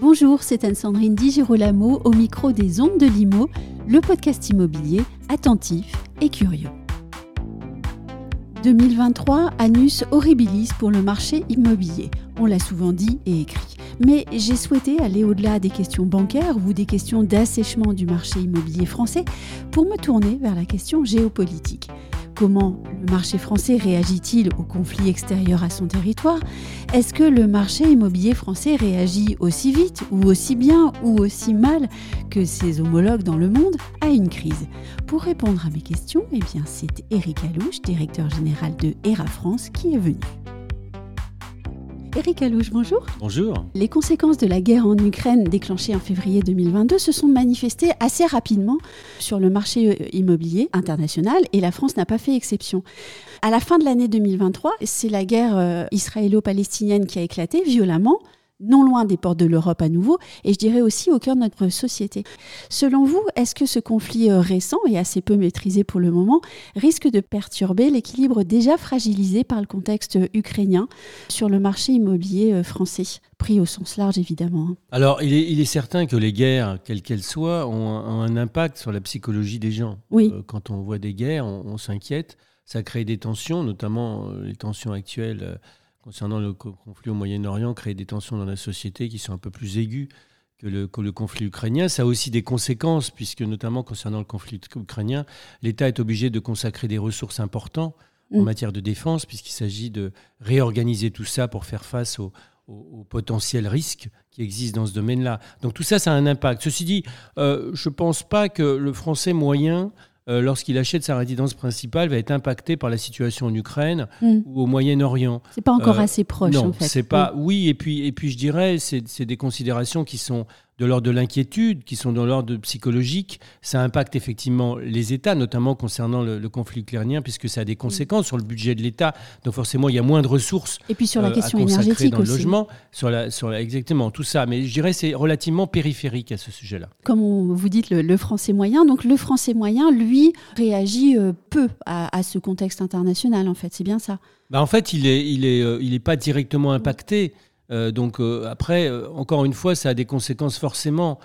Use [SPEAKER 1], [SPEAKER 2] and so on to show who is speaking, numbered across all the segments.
[SPEAKER 1] Bonjour, c'est Anne-Sandrine Di Girolamo au micro des Ondes de Limo, le podcast immobilier attentif et curieux. 2023, Anus horribilis pour le marché immobilier. On l'a souvent dit et écrit. Mais j'ai souhaité aller au-delà des questions bancaires ou des questions d'assèchement du marché immobilier français pour me tourner vers la question géopolitique. Comment le marché français réagit-il au conflit extérieur à son territoire? Est-ce que le marché immobilier français réagit aussi vite ou aussi bien ou aussi mal que ses homologues dans le monde à une crise? Pour répondre à mes questions, eh c'est Eric Alouche, directeur général de ERA France, qui est venu. Eric Alouche, bonjour.
[SPEAKER 2] Bonjour.
[SPEAKER 1] Les conséquences de la guerre en Ukraine déclenchée en février 2022 se sont manifestées assez rapidement sur le marché euh, immobilier international et la France n'a pas fait exception. À la fin de l'année 2023, c'est la guerre euh, israélo-palestinienne qui a éclaté violemment non loin des portes de l'Europe à nouveau, et je dirais aussi au cœur de notre société. Selon vous, est-ce que ce conflit euh, récent et assez peu maîtrisé pour le moment risque de perturber l'équilibre déjà fragilisé par le contexte ukrainien sur le marché immobilier euh, français? Pris au sens large évidemment. Hein
[SPEAKER 2] Alors, il est, certain que les guerres, quelles qu'elles soient, ont un, impact sur la psychologie des gens.
[SPEAKER 1] Oui.
[SPEAKER 2] Euh, quand on voit des guerres, on s'inquiète. Ça crée des tensions, notamment les tensions actuelles concernant le conflit au Moyen-Orient, créer des tensions dans la société qui sont un peu plus aiguës que le, conflit ukrainien. Ça a aussi des conséquences, puisque notamment concernant le conflit ukrainien, l'État est obligé de consacrer des ressources importantes en mm. matière de défense, puisqu'il s'agit de réorganiser tout ça pour faire face aux, potentiels risques qui existent dans ce domaine-là. Donc tout ça, ça a un impact. Ceci dit, euh, je ne pense pas que le français moyen euh, lorsqu'il achète sa résidence principale, va être impacté par la situation en Ukraine hmm. ou au Moyen-Orient.
[SPEAKER 1] C'est pas encore euh, assez proche,
[SPEAKER 2] non,
[SPEAKER 1] en fait.
[SPEAKER 2] C'est pas. Hmm. Oui, et puis et puis je dirais, c'est des considérations qui sont de l'ordre de l'inquiétude, qui sont de l'ordre psychologique. Ça impacte effectivement les États, notamment concernant le, conflit ukrainien, puisque ça a des conséquences sur le budget de l'État. Donc forcément, il y a moins de ressources.
[SPEAKER 1] Et puis sur la euh, question énergétique
[SPEAKER 2] dans le logement, sur la, sur exactement tout ça. Mais je dirais c'est relativement périphérique à ce sujet-là.
[SPEAKER 1] Comme vous dites, le, français moyen. Donc le français moyen, lui, réagit euh, peu à, ce contexte international. En fait, c'est bien ça.
[SPEAKER 2] Bah en fait, il n'est il est, euh, il est pas directement impacté. Euh, donc euh, après, euh, encore une fois, ça a des conséquences forcément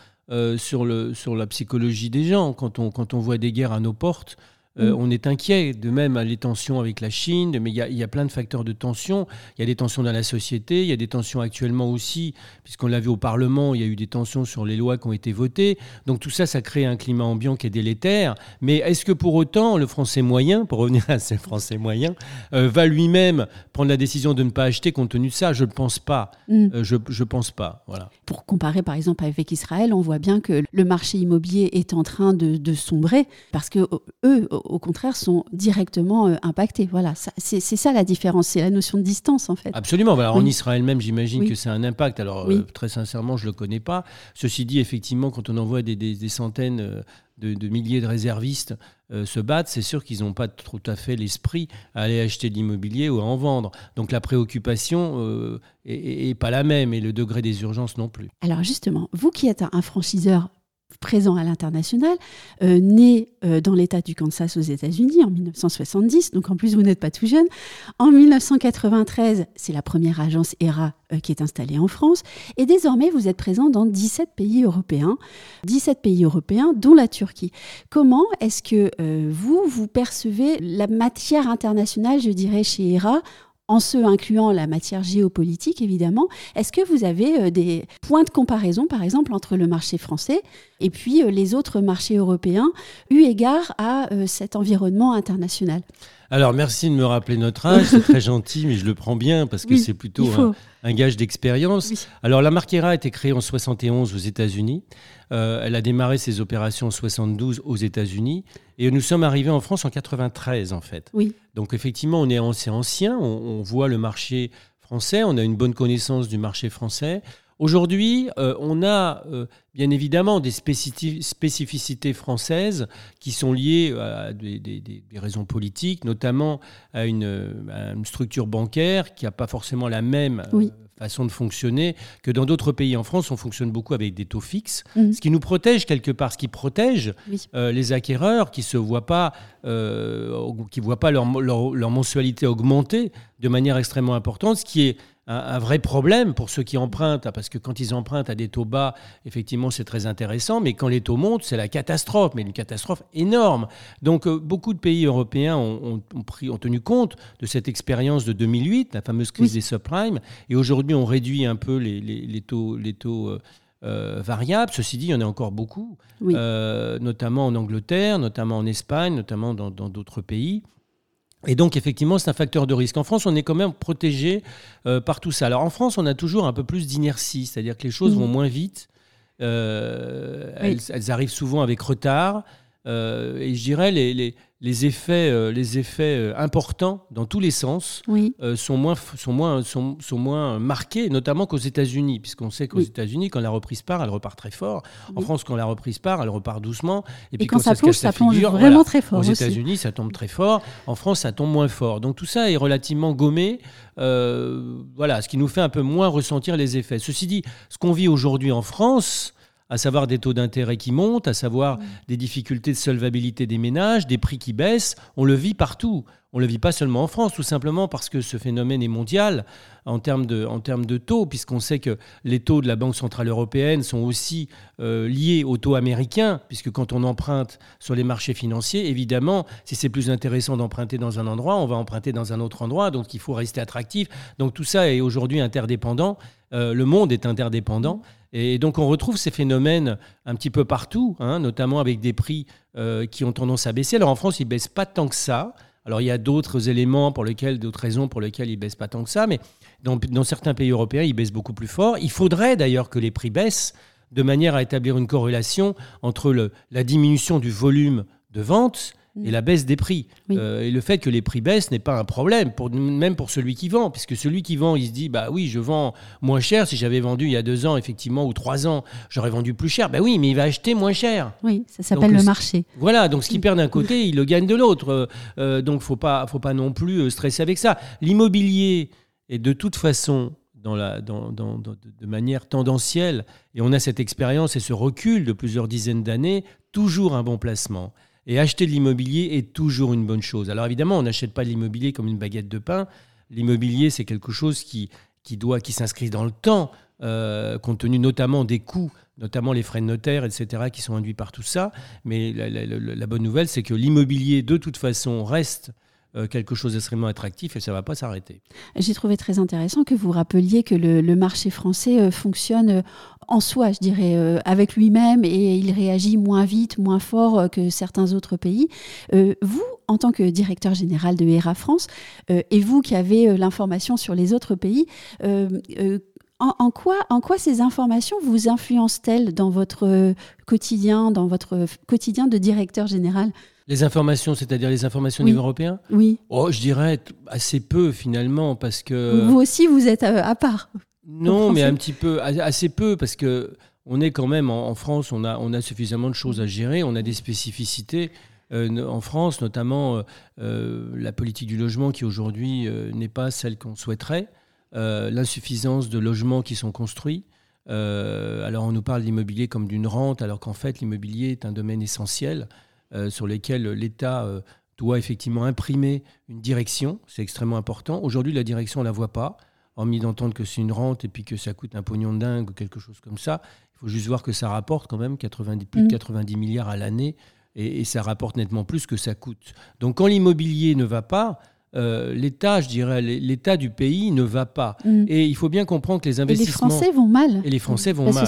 [SPEAKER 2] sur, le, sur la psychologie des gens. Quand on, quand on voit des guerres à nos portes, euh, mm. on est inquiet. De même, les tensions avec la Chine, mais il y, a plein de facteurs de tension. Il y a des tensions dans la société, il y a des tensions actuellement aussi, puisqu'on l'a vu au Parlement, il y a eu des tensions sur les lois qui ont été votées. Donc tout ça, ça crée un climat ambiant qui est délétère. Mais est-ce que pour autant, le français moyen, pour revenir à ce français moyen, euh, va lui-même prendre la décision de ne pas acheter compte tenu de ça? Je ne pense pas. Mm. Euh, je ne pense pas. Voilà.
[SPEAKER 1] Pour comparer par exemple avec Israël, on voit bien que le marché immobilier est en train de, de sombrer parce que eux, au contraire, sont directement euh, impactés. Voilà, c'est ça la différence, c'est la notion de distance en fait.
[SPEAKER 2] Absolument. Alors, En Israël même, j'imagine que c'est un impact. Alors euh, très sincèrement, je ne le connais pas. Ceci dit, effectivement, quand on envoie des, centaines euh, de, milliers de réservistes se battre, c'est sûr qu'ils n'ont pas tout à fait l'esprit à aller acheter de l'immobilier ou à en vendre. Donc la préoccupation n'est pas la même et le degré des urgences non plus.
[SPEAKER 1] Alors justement, vous qui êtes un franchiseur présent à l'international, euh, né euh, dans l'État du Kansas aux États-Unis en 1970, donc en plus vous n'êtes pas tout jeune. En 1993, c'est la première agence ERA euh, qui est installée en France, et désormais vous êtes présent dans 17 pays européens, 17 pays européens dont la Turquie. Comment est-ce que vous, vous percevez la matière internationale, je dirais, chez ERA en ce incluant la matière géopolitique évidemment. Est-ce que vous avez euh, des points de comparaison, par exemple, entre le marché français et puis euh, les autres marchés européens, eu égard à euh, cet environnement international?
[SPEAKER 2] Alors, merci de me rappeler notre âge, c'est très gentil, mais je le prends bien parce que c'est plutôt un, gage d'expérience. Alors, la Marquera a été créée en 71 aux États-Unis. Euh, elle a démarré ses opérations en 72 aux États-Unis et nous sommes arrivés en France en 93 en fait.
[SPEAKER 1] Oui.
[SPEAKER 2] Donc effectivement, on est assez ancien, on, voit le marché français, on a une bonne connaissance du marché français. Aujourd'hui, euh, on a euh, bien évidemment des spécificités françaises qui sont liées à des, raisons politiques, notamment à une, structure bancaire qui n'a pas forcément la même façon de fonctionner que dans d'autres pays. En France, on fonctionne beaucoup avec des taux fixes, mhm. ce qui nous protège quelque part, ce qui protège euh, les acquéreurs qui se voient pas, euh, qui voient pas leur, leur, mensualité augmenter de manière extrêmement importante, ce qui est un, vrai problème pour ceux qui empruntent, parce que quand ils empruntent à des taux bas, effectivement, c'est très intéressant, mais quand les taux montent, c'est la catastrophe, mais une catastrophe énorme. Donc, euh, beaucoup de pays européens ont, pris, ont, tenu compte de cette expérience de 2008, la fameuse crise des subprimes, et aujourd'hui, on réduit un peu les, les, taux, les taux euh, euh, variables. Ceci dit, il y en a encore beaucoup, notamment en Angleterre, notamment en Espagne, notamment dans d'autres pays. Et donc, effectivement, c'est un facteur de risque. En France, on est quand même protégé euh, par tout ça. Alors, en France, on a toujours un peu plus d'inertie, c'est-à-dire que les choses mmh. vont moins vite. Euh, elles, arrivent souvent avec retard. Euh, et je dirais, les, les, les effets, euh, les effets euh, importants dans tous les sens euh, sont, moins, sont, moins, sont, sont, moins marqués, notamment qu'aux États-Unis, puisqu'on sait qu'aux États-Unis, quand la reprise part, elle repart très fort. En France, quand la reprise part, elle repart doucement.
[SPEAKER 1] Et, puis quand, ça, plonge, ça plonge vraiment très fort.
[SPEAKER 2] Aux États-Unis, ça tombe très fort. En France, ça tombe moins fort. Donc tout ça est relativement gommé. voilà, ce qui nous fait un peu moins ressentir les effets. Ceci dit, ce qu'on vit aujourd'hui en France, à savoir des taux d'intérêt qui montent, à savoir des difficultés de solvabilité des ménages, des prix qui baissent. On le vit partout. On ne le vit pas seulement en France, tout simplement parce que ce phénomène est mondial en termes de, en termes de taux, puisqu'on sait que les taux de la Banque Centrale Européenne sont aussi euh, liés aux taux américains, puisque quand on emprunte sur les marchés financiers, évidemment, si c'est plus intéressant d'emprunter dans un endroit, on va emprunter dans un autre endroit, donc il faut rester attractif. Donc tout ça est aujourd'hui interdépendant. Euh, le monde est interdépendant. Et donc on retrouve ces phénomènes un petit peu partout, hein, notamment avec des prix euh, qui ont tendance à baisser. Alors en France, ils ne baissent pas tant que ça. Alors il y a d'autres éléments pour lesquels, d'autres raisons pour lesquelles ils ne baissent pas tant que ça, mais dans, certains pays européens, ils baissent beaucoup plus fort. Il faudrait d'ailleurs que les prix baissent de manière à établir une corrélation entre la diminution du volume de vente et la baisse des prix. Euh, et le fait que les prix baissent n'est pas un problème, pour, même pour celui qui vend, puisque celui qui vend, il se dit, bah oui, je vends moins cher. Si j'avais vendu il y a deux ans, effectivement, ou trois ans, j'aurais vendu plus cher. Bah oui, mais il va acheter moins cher.
[SPEAKER 1] Oui, ça s'appelle le marché.
[SPEAKER 2] Voilà, donc ce qu'il perd d'un côté, il le gagne de l'autre. Euh, euh, donc faut pas, faut pas non plus stresser avec ça. L'immobilier est de toute façon dans la, dans, dans, de manière tendancielle, et on a cette expérience et ce recul de plusieurs dizaines d'années, toujours un bon placement. Et acheter de l'immobilier est toujours une bonne chose. Alors évidemment, on n'achète pas de l'immobilier comme une baguette de pain. L'immobilier, c'est quelque chose qui, qui, doit, qui s'inscrit dans le temps, euh, compte tenu notamment des coûts, notamment les frais de notaire, etc., qui sont induits par tout ça. Mais la, bonne nouvelle, c'est que l'immobilier, de toute façon, reste quelque chose d'extrêmement attractif et ça ne va pas s'arrêter.
[SPEAKER 1] J'ai trouvé très intéressant que vous rappeliez que le, marché français euh, fonctionne euh, en soi, je dirais, avec lui-même et il réagit moins vite, moins fort que certains autres pays. vous, en tant que directeur général de ERA France, et vous qui avez l'information sur les autres pays, en, quoi, en quoi ces informations vous influencent-elles dans votre quotidien, dans votre quotidien de directeur général?
[SPEAKER 2] Les informations, c'est-à-dire les informations au niveau européen
[SPEAKER 1] Oui.
[SPEAKER 2] Oh, je dirais assez peu finalement, parce que.
[SPEAKER 1] Vous aussi, vous êtes à, part.
[SPEAKER 2] Non, mais un petit peu, assez peu, parce que on est quand même en, France, on a, on a suffisamment de choses à gérer, on a des spécificités. Euh, en France, notamment euh, euh, la politique du logement qui aujourd'hui n'est pas celle qu'on souhaiterait, l'insuffisance de logements qui sont construits. alors on nous parle de l'immobilier comme d'une rente, alors qu'en fait l'immobilier est un domaine essentiel. Euh, sur lesquels l'État euh, doit effectivement imprimer une direction. C'est extrêmement important. Aujourd'hui, la direction, on ne la voit pas, hormis d'entendre que c'est une rente et puis que ça coûte un pognon de dingue ou quelque chose comme ça. Il faut juste voir que ça rapporte quand même 90, plus de 90 mm. milliards à l'année et, et, ça rapporte nettement plus que ça coûte. Donc quand l'immobilier ne va pas, euh, l'État, je dirais, l'État du pays ne va pas. Mm. Et il faut bien comprendre que les investissements...
[SPEAKER 1] Et les Français vont mal.
[SPEAKER 2] Et les Français vont mal.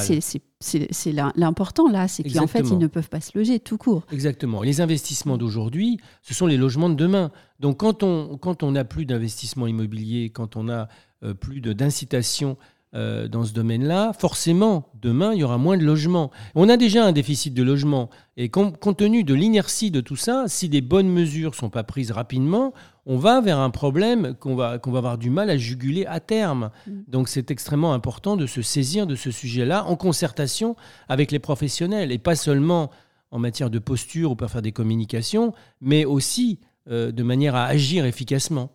[SPEAKER 1] C'est l'important là, c'est qu'en fait, ils ne peuvent pas se loger tout court.
[SPEAKER 2] Exactement. Les investissements d'aujourd'hui, ce sont les logements de demain. Donc quand on quand on n'a plus d'investissement immobilier, quand on n'a euh, plus d'incitation euh, dans ce domaine-là, forcément, demain, il y aura moins de logements. On a déjà un déficit de logements. Et compte tenu de l'inertie de tout ça, si des bonnes mesures ne sont pas prises rapidement, on va vers un problème qu'on va, qu'on va avoir du mal à juguler à terme. Mm. Donc c'est extrêmement important de se saisir de ce sujet-là en concertation avec les professionnels, et pas seulement en matière de posture ou pour faire des communications, mais aussi euh, de manière à agir efficacement.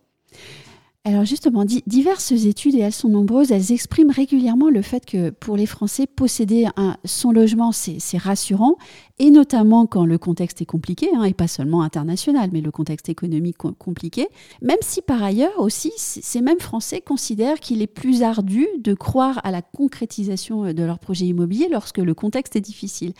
[SPEAKER 1] Alors justement, diverses études, et elles sont nombreuses, elles expriment régulièrement le fait que pour les Français, posséder un, son logement, c'est rassurant, et notamment quand le contexte est compliqué, hein, et pas seulement international, mais le contexte économique compliqué, même si par ailleurs aussi, ces mêmes Français considèrent qu'il est plus ardu de croire à la concrétisation de leur projet immobilier lorsque le contexte est difficile.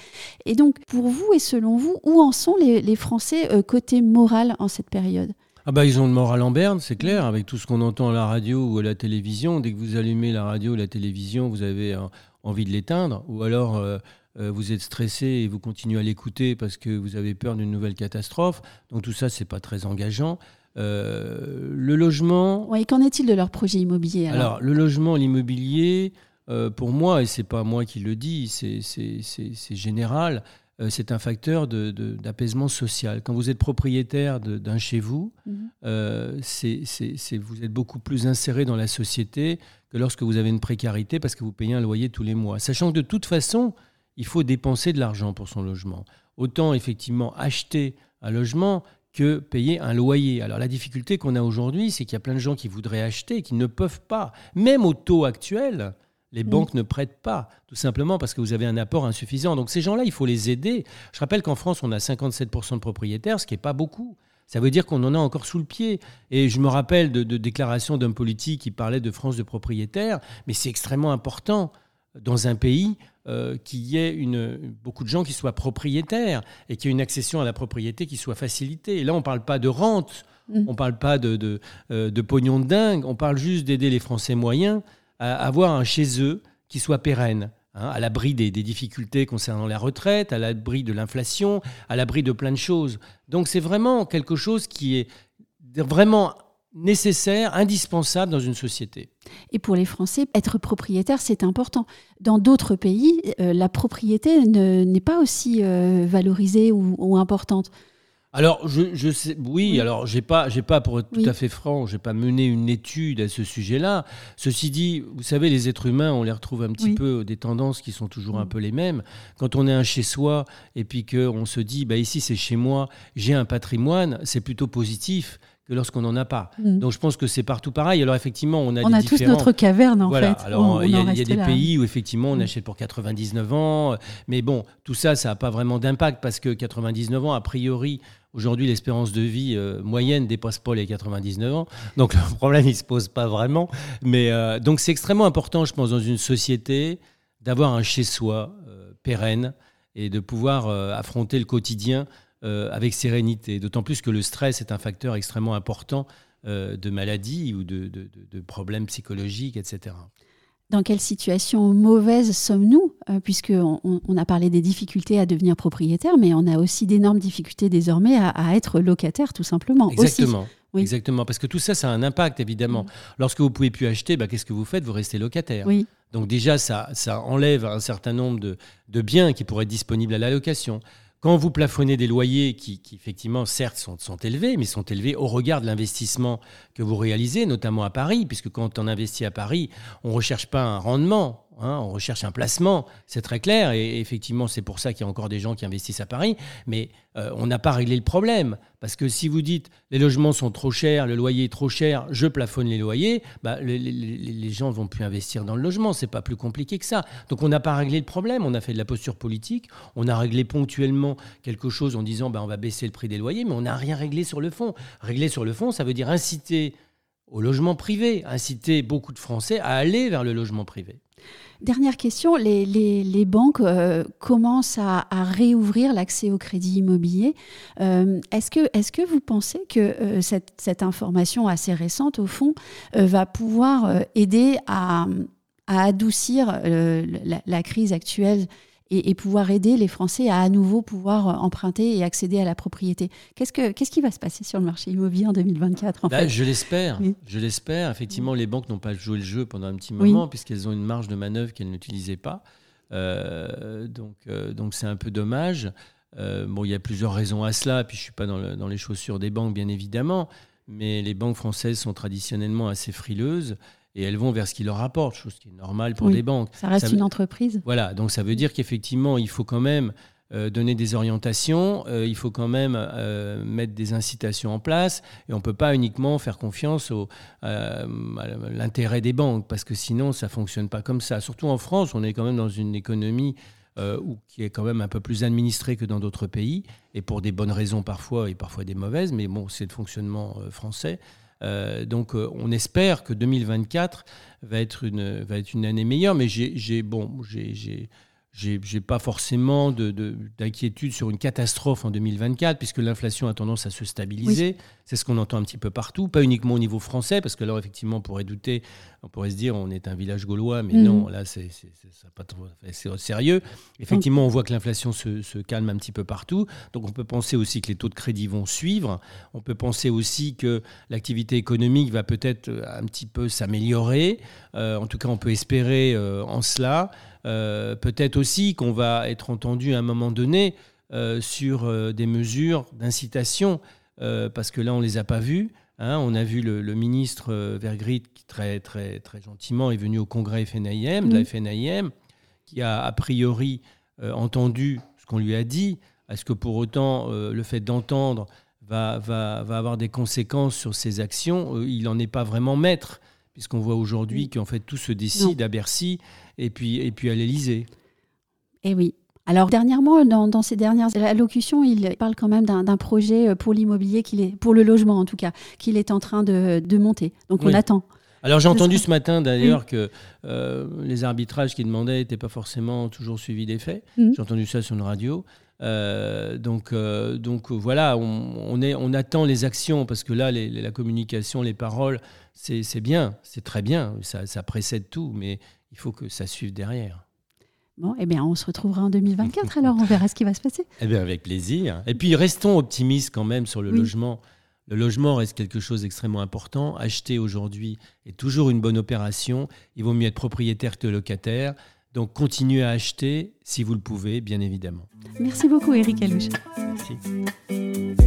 [SPEAKER 1] Et donc, pour vous et selon vous, où en sont les, les Français euh, côté moral en cette période?
[SPEAKER 2] Ah bah ils ont le moral en berne, c'est clair, avec tout ce qu'on entend à la radio ou à la télévision. Dès que vous allumez la radio ou la télévision, vous avez envie de l'éteindre, ou alors euh, euh, vous êtes stressé et vous continuez à l'écouter parce que vous avez peur d'une nouvelle catastrophe. Donc tout ça, c'est pas très engageant. Euh, le logement.
[SPEAKER 1] Oui, qu'en est-il de leur projet immobilier alors,
[SPEAKER 2] alors le logement, l'immobilier, pour moi, et c'est pas moi qui le dis, c'est général, euh, c'est un facteur d'apaisement social. Quand vous êtes propriétaire d'un chez vous, mhm. euh, vous êtes beaucoup plus inséré dans la société que lorsque vous avez une précarité parce que vous payez un loyer tous les mois. Sachant que de toute façon, il faut dépenser de l'argent pour son logement. Autant effectivement acheter un logement que payer un loyer. Alors la difficulté qu'on a aujourd'hui, c'est qu'il y a plein de gens qui voudraient acheter et qui ne peuvent pas. Même au taux actuel, les banques ne prêtent pas, tout simplement parce que vous avez un apport insuffisant. Donc ces gens-là, il faut les aider. Je rappelle qu'en France, on a 57% de propriétaires, ce qui n'est pas beaucoup. Ça veut dire qu'on en a encore sous le pied. Et je me rappelle de, déclarations d'hommes politiques qui parlaient de France de propriétaires, mais c'est extrêmement important dans un pays euh, qu'il y ait une, beaucoup de gens qui soient propriétaires et qu'il y ait une accession à la propriété qui soit facilitée. Et là, on ne parle pas de rente, mm. on ne parle pas de, de, euh, de pognon de dingue, on parle juste d'aider les Français moyens avoir un chez eux qui soit pérenne. Hein, à l'abri des, difficultés concernant la retraite, à l'abri de l'inflation, à l'abri de plein de choses. Donc c'est vraiment quelque chose qui est vraiment nécessaire, indispensable dans une société.
[SPEAKER 1] Et pour les Français, être propriétaire, c'est important. Dans d'autres pays, euh, la propriété n'est pas aussi euh, valorisée ou importante.
[SPEAKER 2] Alors, je, sais, oui, alors j'ai pas, j'ai pas, pour être tout à fait franc, j'ai pas mené une étude à ce sujet-là. Ceci dit, vous savez, les êtres humains, on les retrouve un petit peu des tendances qui sont toujours un peu les mêmes. Quand on est un chez soi et puis qu'on se dit, bah ici c'est chez moi, j'ai un patrimoine, c'est plutôt positif que lorsqu'on n'en a pas. Mm. Donc je pense que c'est partout pareil. Alors effectivement, on a
[SPEAKER 1] on a tous notre caverne en
[SPEAKER 2] voilà.
[SPEAKER 1] fait.
[SPEAKER 2] Alors il y a, des pays où effectivement on achète pour 99 ans, mais bon, tout ça, ça n'a pas vraiment d'impact parce que 99 ans, a priori, Aujourd'hui, l'espérance de vie euh, moyenne dépasse pas les 99 ans, donc le problème il se pose pas vraiment. Mais euh, donc c'est extrêmement important, je pense, dans une société d'avoir un chez-soi euh, pérenne et de pouvoir affronter le quotidien avec sérénité. D'autant plus que le stress est un facteur extrêmement important de maladie ou de, de problèmes psychologiques, etc
[SPEAKER 1] dans quelle situation mauvaise sommes-nous euh, Puisqu'on on a parlé des difficultés à devenir propriétaire, mais on a aussi d'énormes difficultés désormais à, être locataire, tout simplement.
[SPEAKER 2] Exactement. Exactement, parce que tout ça, ça a un impact, évidemment. Lorsque vous pouvez plus acheter, bah, qu'est-ce que vous faites? Vous restez locataire.
[SPEAKER 1] Oui.
[SPEAKER 2] Donc déjà, ça, ça enlève un certain nombre de, de biens qui pourraient être disponibles à la location. Quand vous plafonnez des loyers qui, effectivement, certes, sont, sont, élevés, mais sont élevés au regard de l'investissement que vous réalisez, notamment à Paris, puisque quand on investit à Paris, on ne recherche pas un rendement, Hein, on recherche un placement, c'est très clair, et, effectivement c'est pour ça qu'il y a encore des gens qui investissent à Paris, mais euh, on n'a pas réglé le problème, parce que si vous dites les logements sont trop chers, le loyer est trop cher, je plafonne les loyers, bah, les, gens ne vont plus investir dans le logement, c'est pas plus compliqué que ça. Donc on n'a pas réglé le problème, on a fait de la posture politique, on a réglé ponctuellement quelque chose en disant bah, on va baisser le prix des loyers, mais on n'a rien réglé sur le fond. Régler sur le fond, ça veut dire inciter au logement privé, inciter beaucoup de Français à aller vers le logement privé.
[SPEAKER 1] Dernière question, les, banques euh, commencent à, réouvrir l'accès au crédit immobilier. Euh, est-ce, que, est que vous pensez que euh, cette, information assez récente, au fond, va pouvoir aider à, adoucir la, la, crise actuelle et, pouvoir aider les Français à à nouveau pouvoir euh, emprunter et accéder à la propriété. Qu'est-ce, que, qu'est-ce qui va se passer sur le marché immobilier en 2024 en
[SPEAKER 2] bah, Je l'espère. Je l'espère. Effectivement, les banques n'ont pas joué le jeu pendant un petit moment puisqu'elles ont une marge de manœuvre qu'elles n'utilisaient pas. Euh, donc, euh, donc c'est un peu dommage. bon, il y a plusieurs raisons à cela. Puis je suis pas dans, dans, les chaussures des banques, bien évidemment. Mais les banques françaises sont traditionnellement assez frileuses et elles vont vers ce qui leur rapporte, chose qui est normale pour des banques.
[SPEAKER 1] Ça reste une entreprise.
[SPEAKER 2] Voilà, donc ça veut dire qu'effectivement, il faut quand même euh, donner des orientations, euh, il faut quand même mettre des incitations en place et on ne peut pas uniquement faire confiance au, à l'intérêt des banques parce que sinon ça ne fonctionne pas comme ça. Surtout en France, on est quand même dans une économie qui est quand même un peu plus administrée que dans d'autres pays, et pour des bonnes raisons parfois et parfois des mauvaises, mais bon, c'est le fonctionnement français. Euh, donc euh, on espère que 2024 va être une, va être une année meilleure, mais j'ai bon, j'ai j'ai pas forcément d'inquiétude de, sur une catastrophe en 2024, puisque l'inflation a tendance à se stabiliser. C'est ce qu'on entend un petit peu partout, pas uniquement au niveau français, parce que là, effectivement, on pourrait douter, on pourrait se dire on est un village gaulois, mais mhm. non, là, c'est pas trop sérieux. Effectivement, on voit que l'inflation se, se, calme un petit peu partout, donc on peut penser aussi que les taux de crédit vont suivre. On peut penser aussi que l'activité économique va peut-être un petit peu s'améliorer. Euh, en tout cas, on peut espérer euh, en cela. Euh, peut-être aussi qu'on va être entendu à un moment donné euh, sur euh, des mesures d'incitation, parce que là, on ne les a pas vues. Hein. on a vu le, ministre Vergrit qui très, très, très gentiment est venu au congrès FNIM, de la FNIM, qui a a priori entendu ce qu'on lui a dit. Est-ce que pour autant le fait d'entendre va, va, va, avoir des conséquences sur ses actions? Il n'en est pas vraiment maître puisqu'on voit aujourd'hui qu'en fait tout se décide à Bercy et puis, et puis à l'Élysée.
[SPEAKER 1] Eh oui. Alors dernièrement, dans, dans, ces dernières allocutions, il parle quand même d'un projet euh, pour l'immobilier, est, pour le logement en tout cas, qu'il est en train de, de monter. Donc on attend.
[SPEAKER 2] Alors j'ai entendu ce matin d'ailleurs que euh, les arbitrages qu'il demandait n'étaient pas forcément toujours suivis des faits. Mm. J'ai entendu ça sur une radio. Euh, donc, donc voilà, on, est, on attend les actions parce que là, la communication, les paroles, c'est bien, c'est très bien, ça, ça, précède tout, mais il faut que ça suive derrière.
[SPEAKER 1] Bon, eh bien, on se retrouvera en 2024, alors on verra ce qui va se passer.
[SPEAKER 2] Eh bien, avec plaisir. Et puis, restons optimistes quand même sur le logement. Le logement reste quelque chose d'extrêmement important. Acheter aujourd'hui est toujours une bonne opération. Il vaut mieux être propriétaire que locataire. Donc, continuez à acheter si vous le pouvez, bien évidemment.
[SPEAKER 1] Merci beaucoup, Eric Alouche.
[SPEAKER 2] Merci.